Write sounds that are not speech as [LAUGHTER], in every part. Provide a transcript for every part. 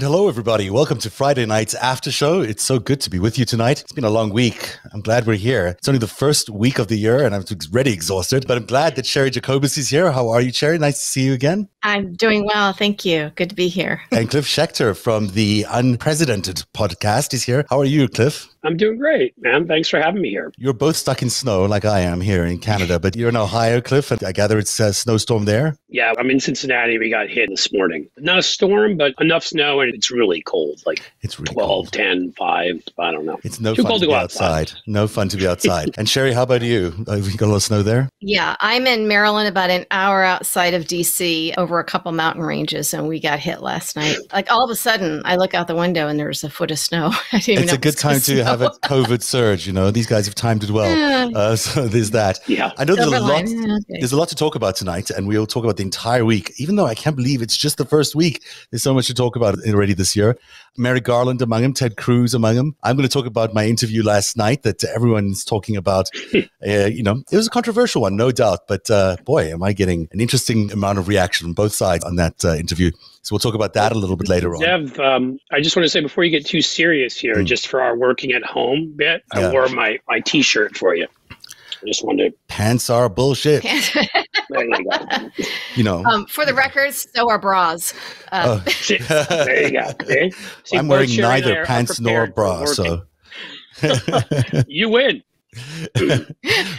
And hello, everybody. Welcome to Friday night's after show. It's so good to be with you tonight. It's been a long week. I'm glad we're here. It's only the first week of the year, and I'm already exhausted, but I'm glad that Cheri Jacobus is here. How are you, Cheri? Nice to see you again. I'm doing well. Thank you. Good to be here. [LAUGHS] and Cliff Schecter from the UnPresidented podcast is here. How are you, Cliff? I'm doing great, man. Thanks for having me here. You're both stuck in snow like I am here in Canada, but you're in Ohio, Cliff, and I gather it's a snowstorm there. Yeah, I'm in Cincinnati. We got hit this morning. Not a storm, but enough snow, and it's really cold. Like it's really 12, cold. 10, 5. I don't know. It's no Too fun to, to go outside. outside. No fun to be outside. [LAUGHS] and Cheri, how about you? Have you got a lot of snow there? Yeah, I'm in Maryland, about an hour outside of DC, over a couple mountain ranges, and we got hit last night. Like all of a sudden, I look out the window and there's a foot of snow. [LAUGHS] it's a good time to have a COVID surge. You know, these guys have timed it well. Uh, [LAUGHS] so there's that. Yeah. I know there's a lot. There's a lot to talk about tonight, and we'll talk about the entire week. Even though I can't believe it's just the first week, there's so much to talk about already this year. Merrick Garland among them, Ted Cruz among them. I'm going to talk about my interview last night that everyone's talking about. [LAUGHS] uh, you know, it was a controversial one, no doubt, but uh, boy, am I getting an interesting amount of reaction from both sides on that uh, interview. So we'll talk about that a little bit later on. Zev, um, I just want to say before you get too serious here, mm. just for our working at home bit, yeah. I wore my, my t shirt for you. I just wanted pants are bullshit. [LAUGHS] there you go. [LAUGHS] You know, um, for the record, so are bras. Uh, oh. [LAUGHS] there you go. See? See, I'm wearing neither pants nor bra, so [LAUGHS] you win.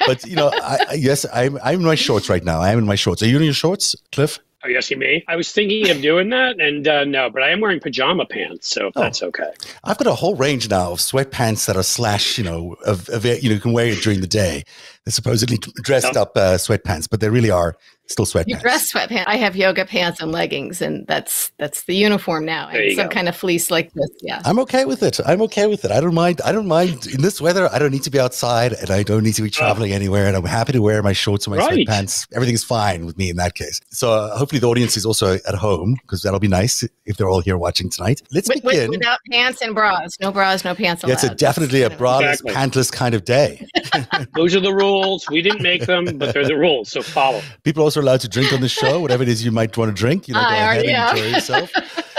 but you know, I, yes, I'm I'm in my shorts right now. I am in my shorts. Are you in your shorts, Cliff? Oh, yes, you may. I was thinking of doing that, and uh, no, but I am wearing pajama pants, so oh. that's okay. I've got a whole range now of sweatpants that are slash, you know, of, of you know, you can wear it during the day. They're supposedly dressed oh. up uh, sweatpants, but they really are still sweatpants. You dress sweatpants. I have yoga pants and leggings, and that's that's the uniform now. And some go. kind of fleece like this. Yeah, I'm okay with it. I'm okay with it. I don't mind. I don't mind in this weather. I don't need to be outside, and I don't need to be traveling anywhere. And I'm happy to wear my shorts and my right. sweatpants. Everything's fine with me in that case. So uh, hopefully the audience is also at home because that'll be nice if they're all here watching tonight. Let's with, begin without pants and bras. No bras, no pants. Yeah, it's a definitely a braless, exactly. pantless kind of day. [LAUGHS] Those are the rules. We didn't make them, but they're the rules. So follow. People are also allowed to drink on the show, whatever it is you might want to drink. You know, go ahead and enjoy yourself. [LAUGHS]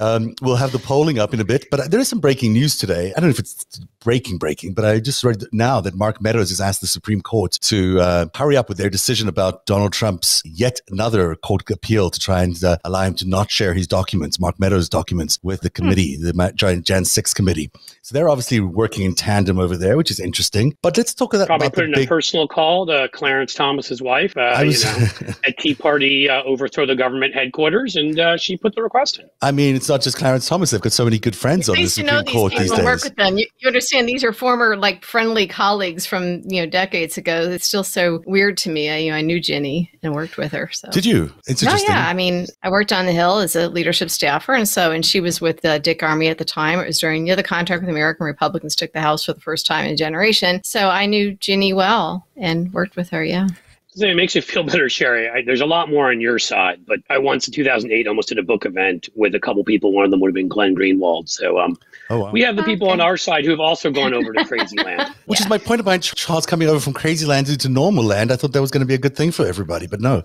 Um, we'll have the polling up in a bit, but there is some breaking news today. I don't know if it's breaking, breaking, but I just read now that Mark Meadows has asked the Supreme Court to uh, hurry up with their decision about Donald Trump's yet another court appeal to try and uh, allow him to not share his documents, Mark Meadows' documents, with the committee, hmm. the Jan, Jan 6 committee. So they're obviously working in tandem over there, which is interesting. But let's talk about Probably put in big... a personal call to Clarence Thomas's wife, uh, was... you know, [LAUGHS] at Tea Party uh, overthrow the government headquarters, and uh, she put the request in. I mean, it's not just Clarence Thomas. They've got so many good friends it's on the Supreme Court these days. Work with them. You, you, understand these are former like friendly colleagues from you know decades ago. It's still so weird to me. I, you know, I knew Ginny and worked with her. So did you? It's interesting. Oh, yeah. I mean, I worked on the Hill as a leadership staffer, and so and she was with uh, Dick Armey at the time. It was during you know, the contract with American Republicans took the House for the first time in a generation. So I knew Ginny well and worked with her. Yeah. It makes you feel better, Cheri. I, there's a lot more on your side, but I once in 2008 almost did a book event with a couple people. One of them would have been Glenn Greenwald. So um, oh, wow. we have the people okay. on our side who have also gone over to Crazy [LAUGHS] Land. Which yeah. is my point about Charles coming over from Crazy Land into normal land. I thought that was going to be a good thing for everybody, but no.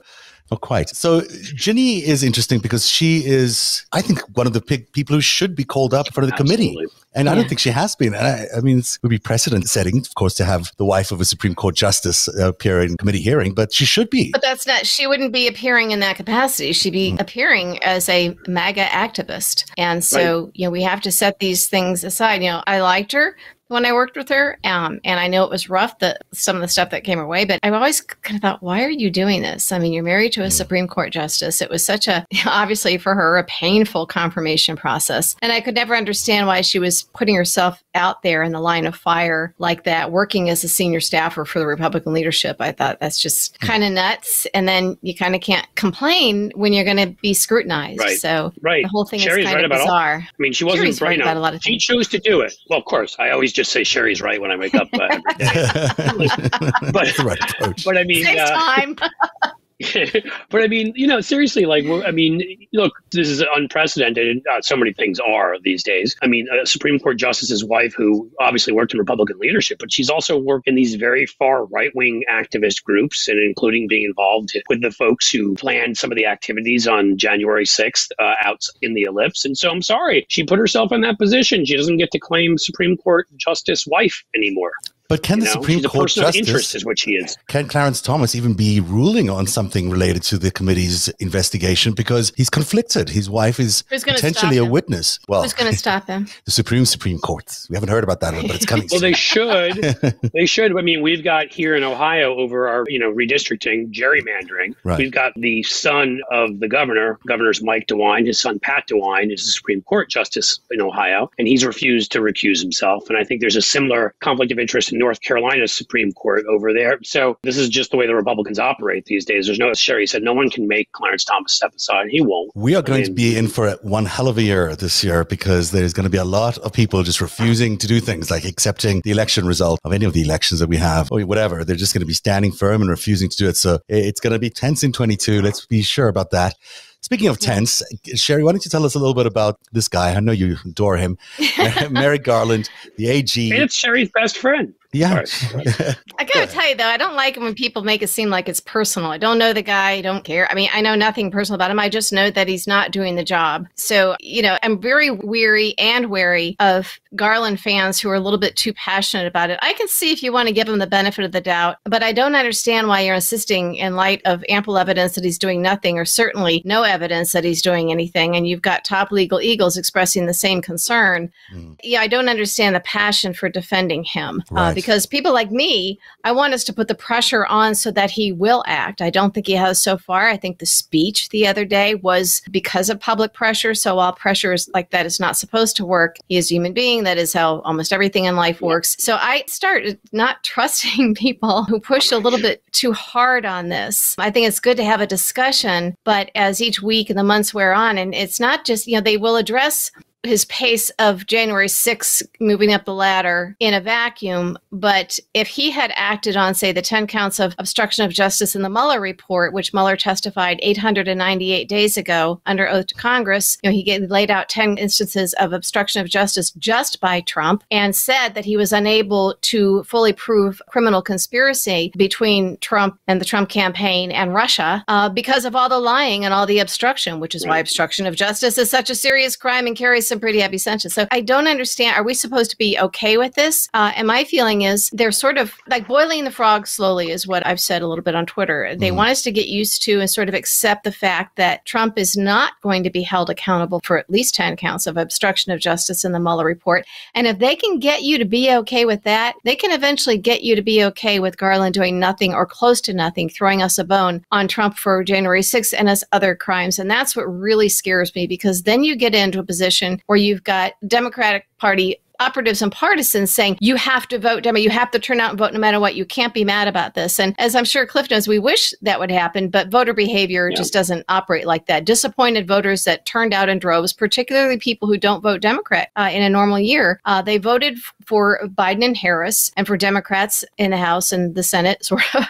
Not quite. So Ginny is interesting because she is, I think, one of the people who should be called up for the Absolutely. committee. And yeah. I don't think she has been. And I, I, mean, it would be precedent setting, of course, to have the wife of a Supreme Court justice appear in committee hearing, but she should be. But that's not, she wouldn't be appearing in that capacity. She'd be mm. appearing as a MAGA activist. And so, right. you know, we have to set these things aside. You know, I liked her when I worked with her. Um, and I know it was rough, that some of the stuff that came her way, but I've always kind of thought, why are you doing this? I mean, you're married to a mm. Supreme Court justice. It was such a, [LAUGHS] obviously for her, a painful confirmation process. And I could never understand why she was putting herself out there in the line of fire like that, working as a senior staffer for the Republican leadership. I thought that's just mm. kind of nuts. And then you kind of can't complain when you're going to be scrutinized. Right. So right. the whole thing Cheri's is kind right of bizarre. All, I mean, she wasn't Cheri's right about a lot of things. She chose to do it. Well, of course, I always just say Cheri's right when I wake up uh, every [LAUGHS] day. [LAUGHS] but, right but I mean, uh, time. [LAUGHS] [LAUGHS] but I mean, you know, seriously, like, I mean, look, this is unprecedented. Uh, so many things are these days. I mean, a Supreme Court justice's wife who obviously worked in Republican leadership, but she's also worked in these very far right wing activist groups, and including being involved with the folks who planned some of the activities on January 6th uh, out in the ellipse. And so I'm sorry, she put herself in that position. She doesn't get to claim Supreme Court justice wife anymore. But can you the know, Supreme Court justice is what she is. Can Clarence Thomas even be ruling on something related to the committee's investigation because he's conflicted? His wife is potentially a witness. Well, who's going to stop him? [LAUGHS] The Supreme Supreme Court. We haven't heard about that, but it's coming. [LAUGHS] well, they should. [LAUGHS] they should. I mean, we've got here in Ohio over our you know redistricting, gerrymandering. Right. We've got the son of the governor, Governor's Mike DeWine. His son Pat DeWine is a Supreme Court justice in Ohio, and he's refused to recuse himself. And I think there's a similar conflict of interest North Carolina Supreme Court over there. So this is just the way the Republicans operate these days. There's no, as Cheri said, no one can make Clarence Thomas step aside. He won't. We are going I mean, to be in for one hell of a year this year because there's going to be a lot of people just refusing to do things like accepting the election result of any of the elections that we have or whatever. They're just going to be standing firm and refusing to do it. So it's going to be tense in 22. Let's be sure about that. Speaking of tense, Cheri, why don't you tell us a little bit about this guy? I know you adore him, [LAUGHS] Merrick Garland, the AG. It's Cheri's best friend. Yeah. [LAUGHS] I gotta tell you though, I don't like it when people make it seem like it's personal. I don't know the guy, I don't care. I mean, I know nothing personal about him. I just know that he's not doing the job. So, you know, I'm very weary and wary of Garland fans who are a little bit too passionate about it. I can see if you want to give him the benefit of the doubt, but I don't understand why you're insisting in light of ample evidence that he's doing nothing or certainly no evidence that he's doing anything. And you've got top legal eagles expressing the same concern. Mm. Yeah, I don't understand the passion for defending him. Uh, right. Uh, because people like me, I want us to put the pressure on so that he will act. I don't think he has so far. I think the speech the other day was because of public pressure. So while pressure is like that is not supposed to work, he is a human being. That is how almost everything in life works. So I started not [LAUGHS] trusting people who push a little bit too hard on this. I think it's good to have a discussion, but as each week and the months wear on, and it's not just, you know, they will address his pace of January 6th moving up the ladder in a vacuum. But if he had acted on, say, the 10 counts of obstruction of justice in the Mueller report, which Mueller testified 898 days ago under oath to Congress, you know, he laid out 10 instances of obstruction of justice just by Trump and said that he was unable to fully prove criminal conspiracy between Trump and the Trump campaign and Russia uh, because of all the lying and all the obstruction, which is why obstruction of justice is such a serious crime and carries some pretty heavy sentences. So I don't understand. Are we supposed to be okay with this? Uh, and my feeling is they're sort of like boiling the frog slowly, is what I've said a little bit on Twitter. They mm. want us to get used to and sort of accept the fact that Trump is not going to be held accountable for at least 10 counts of obstruction of justice in the Mueller report. And if they can get you to be okay with that, they can eventually get you to be okay with Garland doing nothing or close to nothing, throwing us a bone on Trump for January 6th and his other crimes. And that's what really scares me because then you get into a position where you've got Democratic Party operatives and partisans saying you have to vote Demo, you have to turn out and vote no matter what. You can't be mad about this. And as I'm sure Cliff knows, we wish that would happen, but voter behavior yeah. just doesn't operate like that. Disappointed voters that turned out in droves, particularly people who don't vote Democrat uh, in a normal year, uh, they voted for Biden and Harris, and for Democrats in the House and the Senate, [LAUGHS] sort of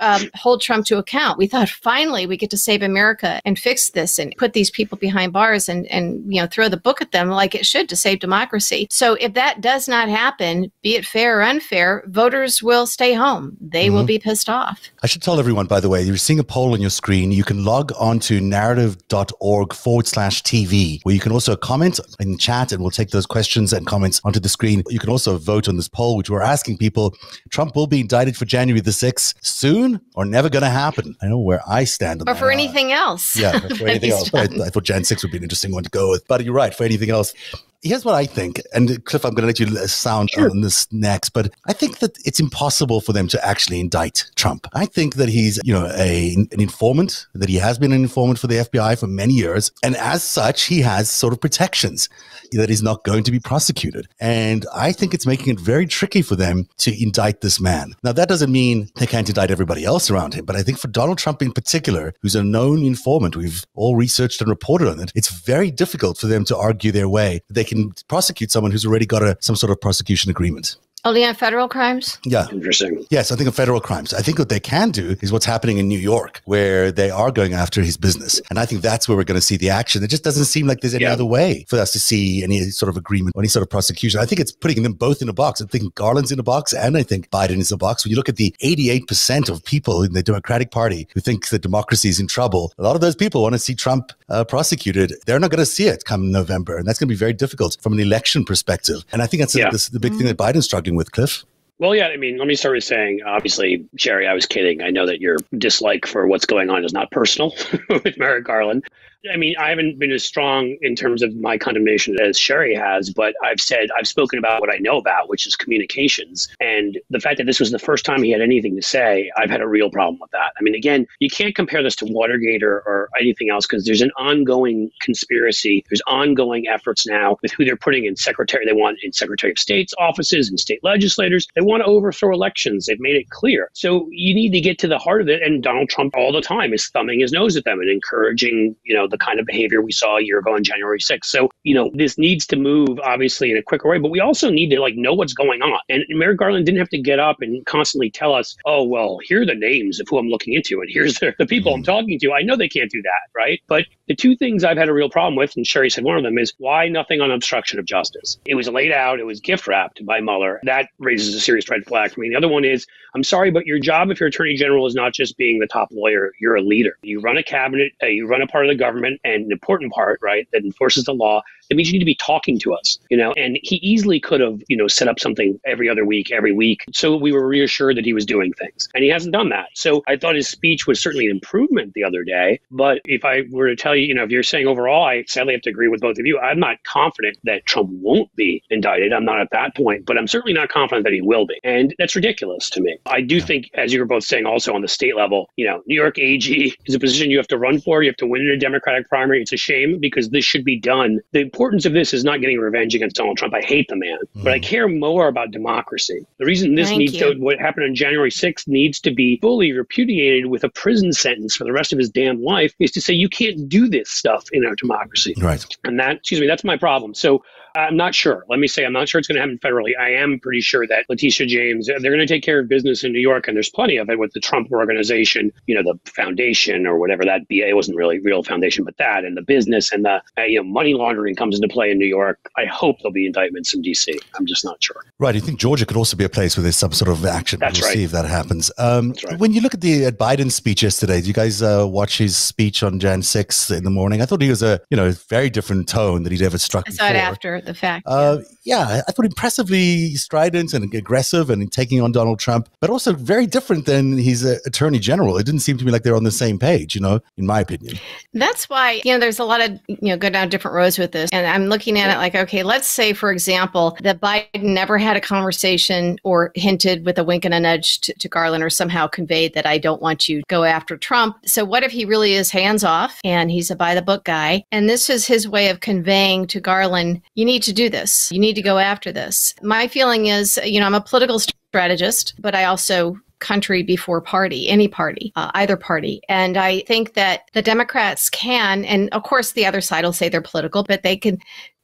um, hold Trump to account. We thought finally we get to save America and fix this and put these people behind bars and and you know throw the book at them like it should to save democracy. So if that does not happen, be it fair or unfair, voters will stay home. They mm-hmm. will be pissed off. I should tell everyone, by the way, you're seeing a poll on your screen. You can log on to narativ.org forward slash TV, where you can also comment in chat and we'll take those questions and comments onto the screen. You can also vote on this poll, which we're asking people Trump will be indicted for January the 6th soon or never going to happen. I know where I stand on or that. for anything else. Yeah, for [LAUGHS] anything else. I, I, thought Jan 6 would be an interesting one to go with. But you're right, for anything else here's what I think, and Cliff, I'm going to let you uh, sound sure. on this next, but I think that it's impossible for them to actually indict Trump. I think that he's, you know, a, an informant, that he has been an informant for the FBI for many years, and as such, he has sort of protections that he's not going to be prosecuted. And I think it's making it very tricky for them to indict this man. Now, that doesn't mean they can't indict everybody else around him, but I think for Donald Trump in particular, who's a known informant, we've all researched and reported on it, it's very difficult for them to argue their way. They can prosecute someone who's already got a, some sort of prosecution agreement. Only on federal crimes? Yeah. Interesting. Yes, I think of federal crimes. I think what they can do is what's happening in New York, where they are going after his business. And I think that's where we're going to see the action. It just doesn't seem like there's any yeah. other way for us to see any sort of agreement or any sort of prosecution. I think it's putting them both in a box. I think Garland's in a box and I think Biden is in a box. When you look at the 88% of people in the Democratic Party who think that democracy is in trouble, a lot of those people want to see Trump uh, prosecuted. They're not going to see it come November. And that's going to be very difficult from an election perspective. And I think that's yeah. the, the big mm-hmm. thing that Biden's struggling with, Cliff. Well, yeah, I mean, let me start with saying, obviously, Cheri, I was kidding. I know that your dislike for what's going on is not personal [LAUGHS] with Merrick Garland. I mean, I haven't been as strong in terms of my condemnation as Cheri has, but I've said, I've spoken about what I know about, which is communications. And the fact that this was the first time he had anything to say, I've had a real problem with that. I mean, again, you can't compare this to Watergate or, or anything else because there's an ongoing conspiracy. There's ongoing efforts now with who they're putting in secretary. They want in Secretary of State's offices and state legislators. They want to overthrow elections. They've made it clear. So you need to get to the heart of it. And Donald Trump all the time is thumbing his nose at them and encouraging, you know, the kind of behavior we saw a year ago on January 6th. So, you know, this needs to move obviously in a quicker way, but we also need to like know what's going on. And Merrick Garland didn't have to get up and constantly tell us, oh, well, here are the names of who I'm looking into and here's [LAUGHS] the, the people I'm mm-hmm. talking to. I know they can't do that, right? But the two things I've had a real problem with, and Cheri said one of them, is why nothing on obstruction of justice? It was laid out, it was gift wrapped by Mueller. That raises a serious red flag for me. The other one is, I'm sorry, but your job if you're attorney general is not just being the top lawyer, you're a leader. You run a cabinet, uh, you run a part of the government, and an important part, right, that enforces the law. That means you need to be talking to us, you know, and he easily could have, you know, set up something every other week, every week. So we were reassured that he was doing things and he hasn't done that. So I thought his speech was certainly an improvement the other day. But if I were to tell you, you know, if you're saying overall, I sadly have to agree with both of you. I'm not confident that Trump won't be indicted. I'm not at that point, but I'm certainly not confident that he will be. And that's ridiculous to me. I do think, as you were both saying also on the state level, you know, New York AG is a position you have to run for. You have to win in a Democratic primary. It's a shame because this should be done. The importance of this is not getting revenge against Donald Trump. I hate the man, mm. but I care more about democracy. The reason this Thank needs you. to, what happened on January 6th needs to be fully repudiated with a prison sentence for the rest of his damn life is to say you can't do this stuff in our democracy. Right. And that, excuse me, that's my problem. So I'm not sure. Let me say, I'm not sure it's going to happen federally. I am pretty sure that Letitia James, they're going to take care of business in New York, and there's plenty of it with the Trump organization, you know, the foundation or whatever that BA wasn't really real foundation, but that and the business and the uh, you know money laundering comes into play in New York. I hope there'll be indictments in D.C. I'm just not sure. Right. You think Georgia could also be a place where there's some sort of action? That's we'll right. See if that happens. Um, right. When you look at the at Biden's speech yesterday, did you guys uh, watch his speech on Jan 6th in the morning? I thought he was a you know very different tone that he'd ever struck. I saw before. it after the fact. Uh, yeah, I thought impressively strident and aggressive and taking on Donald Trump, but also very different than his uh, attorney general. It didn't seem to me like they're on the same page, you know, in my opinion. That's why, you know, there's a lot of, you know, go down different roads with this. And I'm looking at it like, okay, let's say, for example, that Biden never had a conversation or hinted with a wink and a nudge to, to Garland or somehow conveyed that I don't want you to go after Trump. So what if he really is hands off and he's a by the book guy? And this is his way of conveying to Garland, you need to do this. You need to go after this. My feeling is, you know, I'm a political strategist, but I also country before party, any party, uh, either party. And I think that the Democrats can, and of course the other side will say they're political, but they can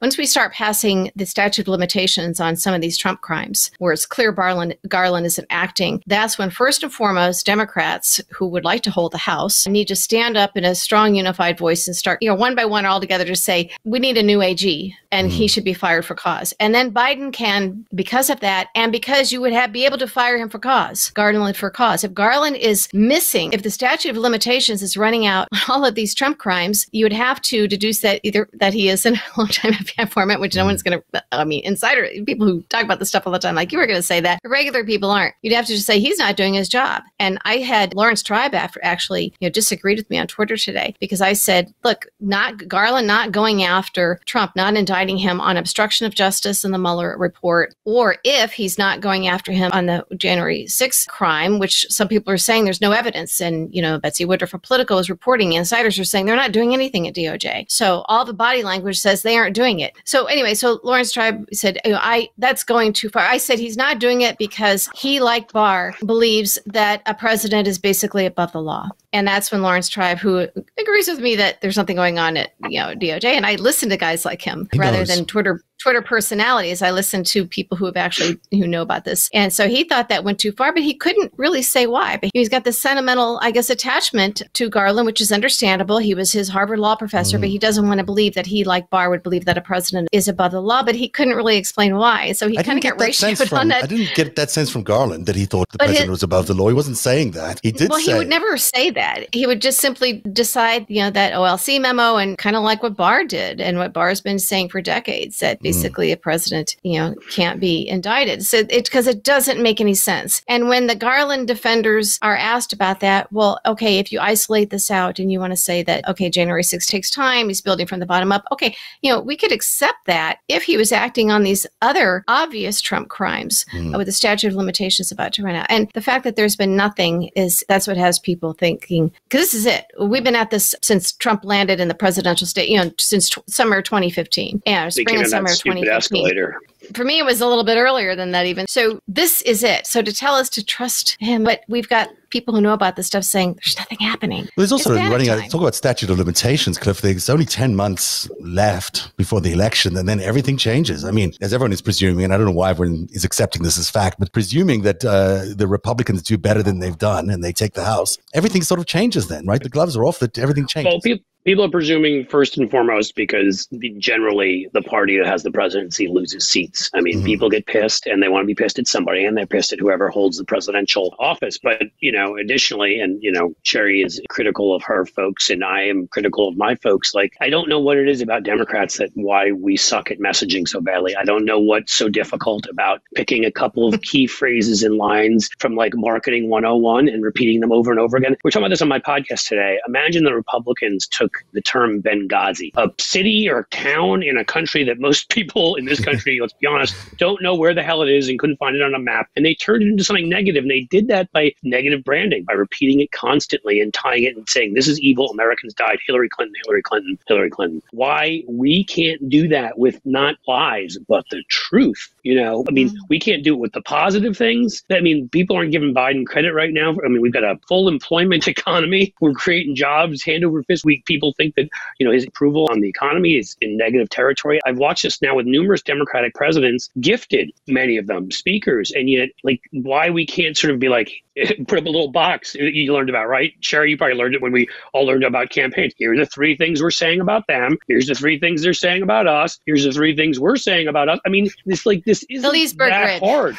once we start passing the statute of limitations on some of these Trump crimes, where it's clear Garland, Garland isn't acting, that's when first and foremost Democrats who would like to hold the House need to stand up in a strong, unified voice and start, you know, one by one, all together to say we need a new AG and mm-hmm. he should be fired for cause. And then Biden can, because of that, and because you would have be able to fire him for cause, Garland for cause. If Garland is missing, if the statute of limitations is running out on all of these Trump crimes, you would have to deduce that either that he is in [LAUGHS] a long format, which no mm. one's going to, I mean, insider people who talk about this stuff all the time, like you were going to say that regular people aren't. You'd have to just say he's not doing his job. And I had Laurence Tribe after actually, you know, disagreed with me on Twitter today because I said, look, not Garland not going after Trump, not indicting him on obstruction of justice in the Mueller report, or if he's not going after him on the January 6th crime, which some people are saying there's no evidence. And, you know, Betsy Woodruff for Politico is reporting, insiders are saying they're not doing anything at DOJ. So all the body language says they aren't doing it. So anyway, so Laurence Tribe said, oh, I that's going too far. I said he's not doing it because he, like Barr, believes that a president is basically above the law. And that's when Laurence Tribe, who agrees with me that there's something going on at you know DOJ, and I listen to guys like him he rather knows. than Twitter Twitter personalities. I listened to people who have actually who know about this, and so he thought that went too far, but he couldn't really say why. But he's got this sentimental, I guess, attachment to Garland, which is understandable. He was his Harvard law professor, mm. but he doesn't want to believe that he, like Barr, would believe that a president is above the law. But he couldn't really explain why, so he kind of got ratioed [LAUGHS] from, on that. I didn't get that sense from Garland that he thought the but president his, was above the law. He wasn't saying that. He did. Well, say, he would never say that. He would just simply decide, you know, that OLC memo and kind of like what Barr did and what Barr's been saying for decades that mm. Basically mm. a president, you know, can't be indicted. So it because it doesn't make any sense. And when the Garland defenders are asked about that, well, okay, if you isolate this out and you want to say that, okay, January 6th takes time, he's building from the bottom up. Okay, you know, we could accept that if he was acting on these other obvious Trump crimes mm. with the statute of limitations about to run out. And the fact that there's been nothing is that's what has people thinking because this is it. We've been at this since Trump landed in the presidential state, you know, since t- summer 2015. Yeah, spring and summer 2015. Escalator for me, it was a little bit earlier than that, even. So this is it. So to tell us to trust him, but we've got people who know about this stuff saying there's nothing happening. Well, there's also running out. Talk about statute of limitations, Cliff. There's only ten months left before the election, and then everything changes. I mean, as everyone is presuming, and I don't know why everyone is accepting this as fact, but presuming that uh, the Republicans do better than they've done and they take the House, everything sort of changes. Then, right? The gloves are off. That everything changes. Well, people, People are presuming first and foremost because generally the party that has the presidency loses seats. I mean, mm-hmm. people get pissed and they want to be pissed at somebody and they're pissed at whoever holds the presidential office. But, you know, additionally, and, you know, Cheri is critical of her folks and I am critical of my folks. Like, I don't know what it is about Democrats that why we suck at messaging so badly. I don't know what's so difficult about picking a couple of [LAUGHS] key phrases and lines from like marketing 101 and repeating them over and over again. We're talking about this on my podcast today. Imagine the Republicans took the term Benghazi, a city or town in a country that most [LAUGHS] people in this country, [LAUGHS] let's be honest, don't know where the hell it is and couldn't find it on a map. And they turned it into something negative. And they did that by negative branding, by repeating it constantly and tying it and saying, this is evil. Americans died. Hillary Clinton, Hillary Clinton, Hillary Clinton. Why we can't do that with not lies, but the truth. You know, I mean, mm-hmm. we can't do it with the positive things. I mean, people aren't giving Biden credit right now. I mean, we've got a full employment [LAUGHS] economy. We're creating jobs hand over fist. We people think that you know his approval on the economy is in negative territory. I've watched this now with numerous Democratic presidents, gifted many of them speakers, and yet like why we can't sort of be like [LAUGHS] put up a little box you learned about, right? Cheri, you probably learned it when we all learned about campaigns. Here are the three things we're saying about them. Here's the three things they're saying about us. Here's the three things we're saying about us. I mean, this like this isn't that hard.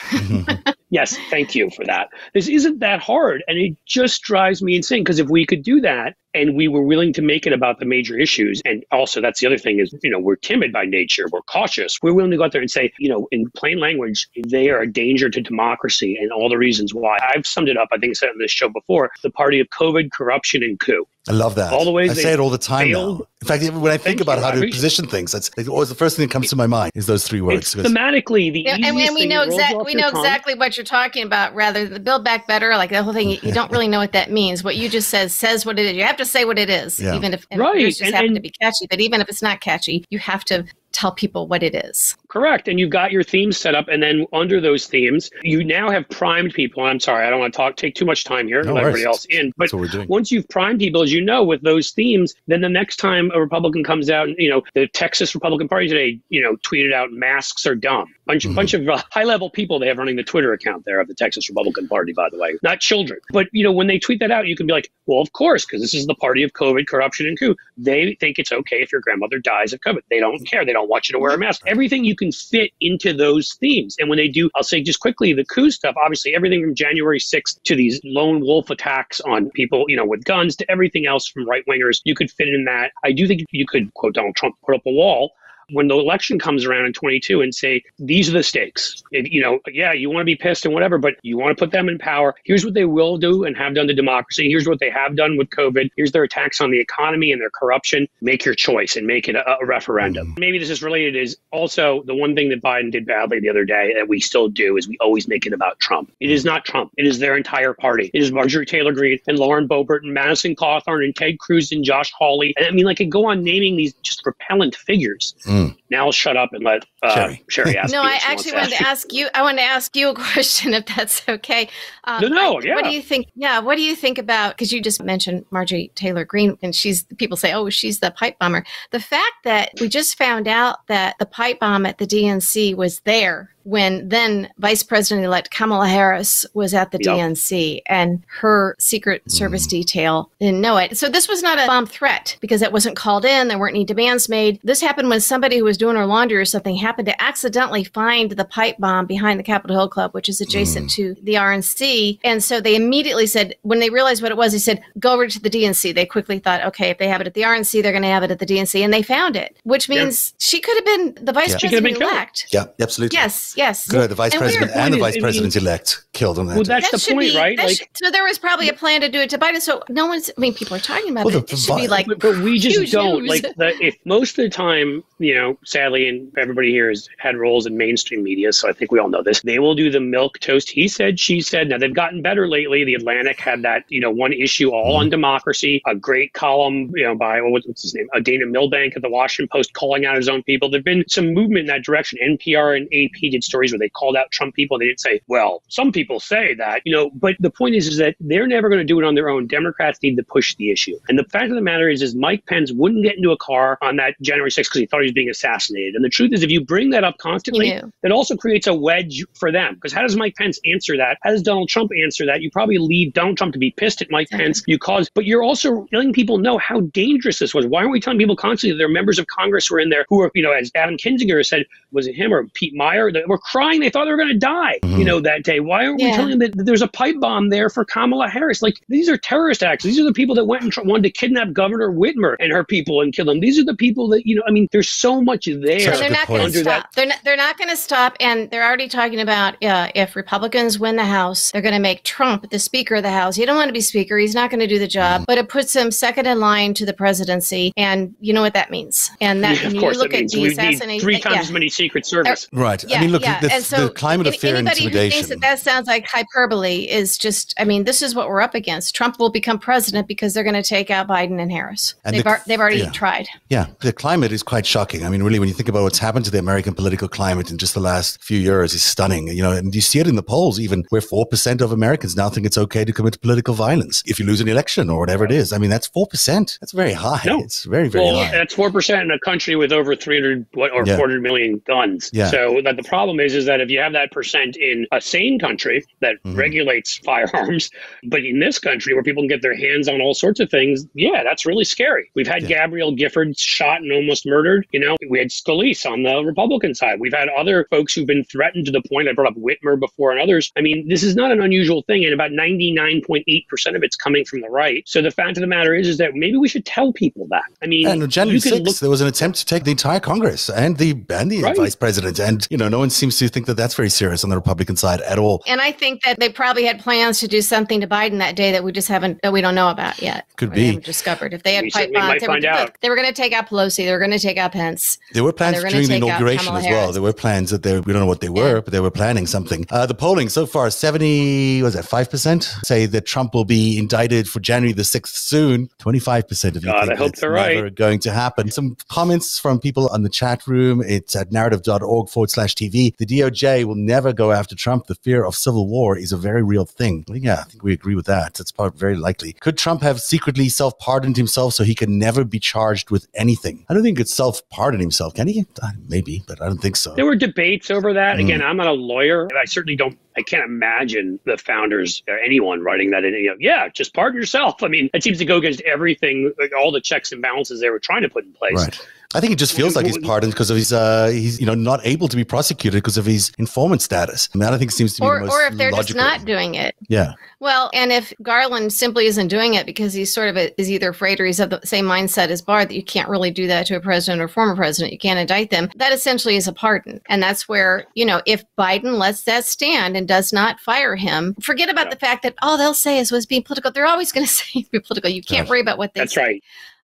[LAUGHS] yes, thank you for that. This isn't that hard, and it just drives me insane because if we could do that, and we were willing to make it about the major issues. And also, that's the other thing is, you know, we're timid by nature, we're cautious. We're willing to go out there and say, you know, in plain language, they are a danger to democracy and all the reasons why. I've summed it up, I think I said on this show before, the party of COVID, corruption, and coup. I love that. All the ways I say it all the time failed. now. In fact, when I think about how to position things, that's always the first thing that comes to my mind is those three words. thematically, the yeah, and, and we know exactly we know exactly what you're talking about. Rather than build back better, like the whole thing, you, you, don't really know what that means. What you just says says what it is. You have to say what it is, yeah. even if right. just and, happen and, to be catchy. But even if it's not catchy, you have to tell people what it is. Correct. And you've got your themes set up. And then under those themes, you now have primed people. I'm sorry, I don't want to talk, take too much time here, no let everybody else in. But once you've primed people, as you know, with those themes, then the next time a Republican comes out, you know, the Texas Republican Party today, you know, tweeted out masks are dumb. Bunch, mm-hmm. bunch of uh, high level people they have running the Twitter account there of the Texas Republican Party, by the way, not children. But, you know, when they tweet that out, you can be like, well, of course, because this is the party of COVID, corruption, and coup. They think it's okay if your grandmother dies of COVID. They don't care. They don't want you to wear a mask. Everything you can fit into those themes. And when they do, I'll say just quickly, the coup stuff, obviously everything from January 6th to these lone wolf attacks on people, you know, with guns to everything else from right wingers, you could fit in that. I do think you could, quote Donald Trump, put up a wall when the election comes around in 22 and say, these are the stakes. If, you know, yeah, you want to be pissed and whatever, but you want to put them in power. Here's what they will do and have done to democracy. Here's what they have done with COVID. Here's their attacks on the economy and their corruption. Make your choice and make it a, a referendum. Mm-hmm. Maybe this is related is also the one thing that Biden did badly the other day that we still do is we always make it about Trump. It is not Trump. It is their entire party. It is Marjorie Taylor Greene and Lauren Boebert and Madison Cawthorn and Ted Cruz and Josh Hawley. And I mean, like, I go on naming these just repellent figures. Mm Mm. Now I'll shut up and let uh, Cheri. Cheri ask. no, I actually wanted to ask you. I wanted to ask you a [LAUGHS] question, if that's okay. Um, no, no, I, yeah. What do you think? Yeah, what do you think about? Because you just mentioned Marjorie Taylor Greene, and she's people say, oh, she's the pipe bomber. The fact that we just found out that the pipe bomb at the DNC was there when then Vice President elect Kamala Harris was at the yep. DNC and her Secret Service mm. detail didn't know it. So this was not a bomb threat because it wasn't called in. There weren't any demands made. This happened when somebody who was doing her laundry or something happened to accidentally find the pipe bomb behind the Capitol Hill Club, which is adjacent mm. to the RNC. And so they immediately said, when they realized what it was, they said, go over to the DNC. They quickly thought, okay, if they have it at the RNC, they're going to have it at the DNC. And they found it, which means yeah. she could have been the vice yeah. president elect. Yeah, absolutely. Yes, yes. Good. The vice and president and the vice president elect killed him. That well, that's that the point, be, right? Like, so there was probably a plan to do it to Biden. So no one's. I mean, people are talking about well, it. It should be like, but, but we just don't news. like. The, if most of the time, you know, sadly, and everybody here has had roles in mainstream media, so I think we all know this. They will do the milk toast. He said, she said. Now they've gotten better lately. The Atlantic had that, you know, one issue all mm-hmm. on democracy. A great column, you know, by what's his name, a Dana Milbank at the Washington Post calling out his own people. There've been some movement in that direction. NPR and AP did stories where they called out Trump people. They didn't say, well, some people say that, you know, but the point is, is that they're never going to do it on their own. Democrats need to push the issue. And the fact of the matter is, is Mike Pence wouldn't get into a car on that January 6th because he thought he was being assassinated. And the truth is, if you bring that up constantly, it also creates a wedge for them. Because how does Mike Pence answer that? How does Donald Trump answer that? You probably lead Donald Trump to be pissed at Mike Pence. You cause, but you're also letting people know how dangerous this was. Why aren't we telling people constantly that there are members of Congress who are in there who are, you know, as Adam Kinzinger said, was it him or Pete Meijer? That were crying. They thought they were going to die, mm-hmm. you know, that day. Why aren't yeah. we telling them that there's a pipe bomb there for Kamala Harris? Like these are terrorist acts. These are the people that went and tr- wanted to kidnap Governor Whitmer and her people and kill them. These are the people that you know. I mean, there's so much there. So they're not going to stop. That. They're not, they're not going to stop, and they're already talking about uh, if Republicans win the House, they're going to make Trump the Speaker of the House. He don't want to be Speaker. He's not going to do the job, mm. but it puts him second in line to the presidency, and you know what that means. And that [LAUGHS] yeah, of course, look at the assassination, three times yeah. as many Secret Service. Right. Yeah, I mean, look, yeah. the, so the climate of fear and intimidation. Who thinks that, that sounds like hyperbole is just. I mean, this is what we're up against. Trump will become president because they're going to take out Biden and Harris. And they've, the, ar- they've already yeah. tried. Yeah, the climate is quite shocking. I mean, really, when you think about what's happened to the American political climate in just the last few years, is stunning. You know, and you see it in the polls, even where four percent of Americans now think it's okay to commit political violence if you lose an election or whatever it is. I mean, that's four percent. That's very high. No. It's very, very well, high. That's four percent in a country with over three hundred or yeah. four hundred million guns. Yeah. So that the problem is, is that if you have that percent in a sane country that mm-hmm. regulates [LAUGHS] firearms, but in this country where people can get their hands on all sorts of things, yeah, that's really scary. We've had yeah. Gabrielle Giffords shot and almost murdered. You know, we had Scalise on the Republican side. We've had other folks who've been threatened to the point I brought up Whitmer before and others. I mean, this is not an unusual thing, and about 99.8% of it's coming from the right. So the fact of the matter is, is that maybe we should tell people that. I mean, and on January 6th, look- there was an attempt to take the entire Congress and the and the right. vice president, and you know, no one seems to think that that's very serious on the Republican side at all. And I think that they probably had plans to do something to Biden that day that we just haven't that we don't know about yet. Could be discovered if they had pipe bombs. They, were, they were going to take out Pelosi. They were going to take out Pence. There were plans during the inauguration as well. There were plans that they we don't know what they were, yeah. but they were planning something. Uh, the polling so far seventy was that five percent say that Trump will be indicted for January the sixth soon. Twenty five percent of you God, think I hope they're right. going to happen. Some comments from people on the chat room. It's at narativ.org forward slash TV. The DOJ will never go after Trump. The fear of civil war is a very real thing. Yeah, I think we agree with that. That's probably very likely. Could Trump have secretly self pardoned himself so he can never be charged with anything? I don't think it's self pardon himself. Can he? Uh, maybe, but I don't think so. There were debates over that. Mm. Again, I'm not a lawyer. I certainly don't I can't imagine the founders or anyone writing that in. You know, yeah, just pardon yourself. I mean, it seems to go against everything, like all the checks and balances they were trying to put in place. Right. I think it just feels like he's pardoned because of his uh, he's you know not able to be prosecuted because of his informant status. I mean, I think seems to be or, the or if they're logical. just not doing it. Yeah. Well, and if Garland simply isn't doing it because he's sort of a, is either afraid or he's of the same mindset as Barr that you can't really do that to a president or former president, you can't indict them. That essentially is a pardon, and that's where you know if Biden lets that stand and does not fire him, forget about yeah. the fact that all they'll say is was being political. They're always going [LAUGHS] to say be political. You can't worry about what they. That's say. right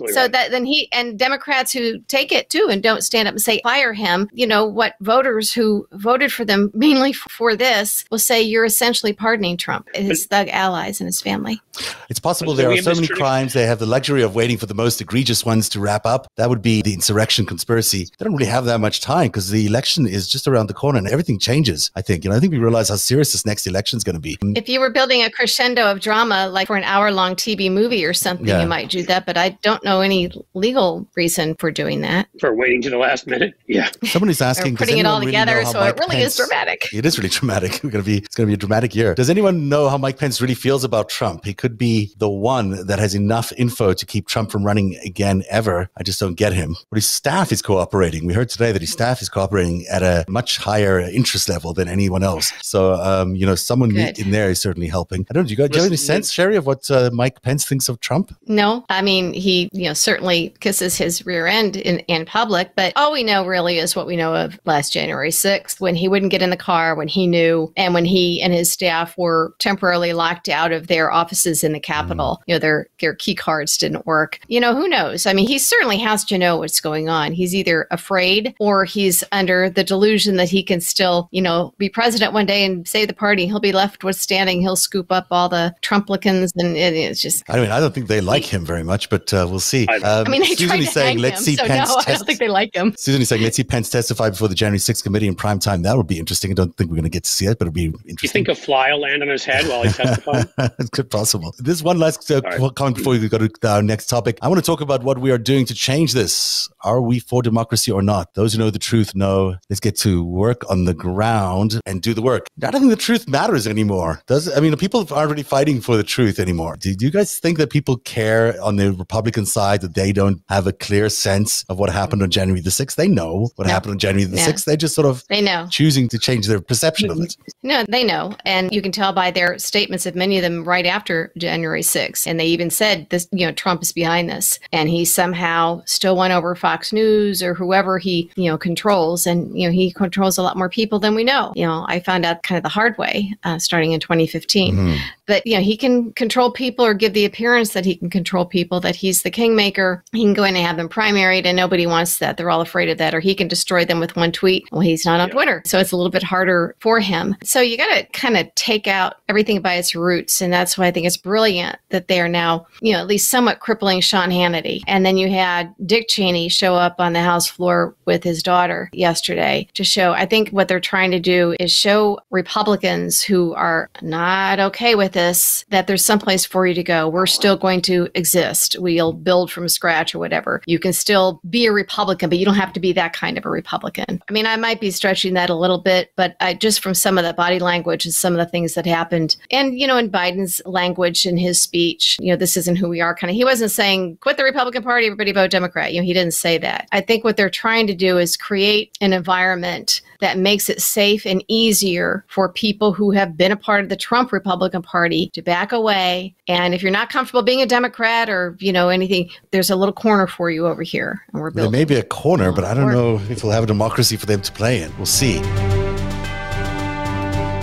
so right. that then he and Democrats who take it too and don't stand up and say fire him, you know, what voters who voted for them mainly for this will say you're essentially pardoning Trump. His thug allies in his family. It's possible there are so many crimes. They have the luxury of waiting for the most egregious ones to wrap up. That would be the insurrection conspiracy. They don't really have that much time because the election is just around the corner and everything changes. I think, you know, I think we realize how serious this next election is going to be. If you were building a crescendo of drama, like for an hour long TV movie or something, yeah. you might do that. But I don't know any legal reason for doing that. For waiting to the last minute. Yeah. Somebody's asking. putting it all together, really so Mike it really Pence, is dramatic. It is really [LAUGHS] dramatic. We're going to be. It's going to be a dramatic year. Does anyone know how Mike Pence really feels about Trump? He could be the one that has enough info to keep Trump from running again ever. I just don't get him. But his staff is cooperating. We heard today that his staff is cooperating at a much higher interest level than anyone else. So, um, you know, someone Good. in there is certainly helping. I don't know. Do you, do you have any sense, Cheri, of what uh, Mike Pence thinks of Trump? No. I mean, he, you know, certainly kisses his rear end in, in public, but all we know really is what we know of last January 6th when he wouldn't get in the car, when he knew, and when he and his staff were temporarily locked out of their offices in the Capitol. Mm. You know, their, their key cards didn't work. You know, who knows? I mean, he certainly has to know what's going on. He's either afraid or he's under the delusion that he can still, you know, be president one day and save the party. He'll be left with standing. He'll scoop up all the Trumplicans, and it's just. I mean, I don't think they like him very much, but uh, we'll see. Um, I mean, they Susan is saying, let's him, see so Pence. No, test- I don't think they like him. Susan is saying, let's see Pence testify before the January 6th committee in prime time. That would be interesting. I don't think we're going to get to see it, but it'd be interesting. You think a fly will land on his head while he testifies? [LAUGHS] it's good possible. This one last uh, right. comment before we go to our next topic. I want to talk about what we are doing to change this. Are we for democracy or not? Those who know the truth know. Let's get to work on the ground and do the work. I don't think the truth matters anymore. Does I mean people aren't really fighting for the truth anymore? Do, do you guys think that people care on the Republican side that they don't have a clear sense of what happened on January the 6th? They know what no. happened on January the yeah. 6th. They just sort of they know choosing to change their perception of it. No, they know. And you can tell by their statements of many of them right after January 6th. And they even said this, you know, Trump is behind this. And he somehow still won over Fox News or whoever he, you know, controls. And, you know, he controls a lot more people than we know. You know, I found out kind of the hard way uh, starting in 2015. Mm-hmm. But, you know, he can control people or give the appearance that he can control people, that he's the kingmaker. He can go in and have them primaried and nobody wants that. They're all afraid of that. Or he can destroy them with one tweet. Well, he's not on yeah. Twitter. So it's a little bit harder for him. So you got to kind of take out everything by its roots. And that's why I think it's brilliant that they are now, you know, at least somewhat crippling Sean Hannity. And then you had Dick Cheney show up on the House floor with his daughter yesterday to show, I think what they're trying to do is show Republicans who are not okay with this that there's someplace for you to go. We're still going to exist. We'll build from scratch or whatever. You can still be a Republican, but you don't have to be that kind of a Republican. I mean, I might be stretching that a little bit, but I just from some of the body language and some of the things that happened, and, you know, in Biden's language in his speech, you know, this isn't who we are kind of, he wasn't saying, quit the Republican Party, everybody vote Democrat. You know, he didn't say that. I think what they're trying to do is create an environment that makes it safe and easier for people who have been a part of the Trump Republican Party to back away. And if you're not comfortable being a Democrat or, you know, anything, there's a little corner for you over here. And we're building. There may be a corner, but I don't know if we'll have a democracy for them to play in. We'll see.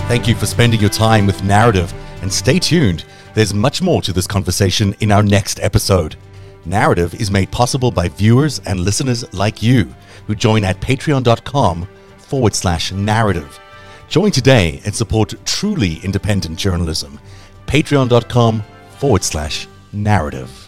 Thank you for spending your time with Narativ and stay tuned. There's much more to this conversation in our next episode. Narativ is made possible by viewers and listeners like you who join at patreon.com forward slash narativ. Join today and support truly independent journalism. Patreon.com forward slash narativ.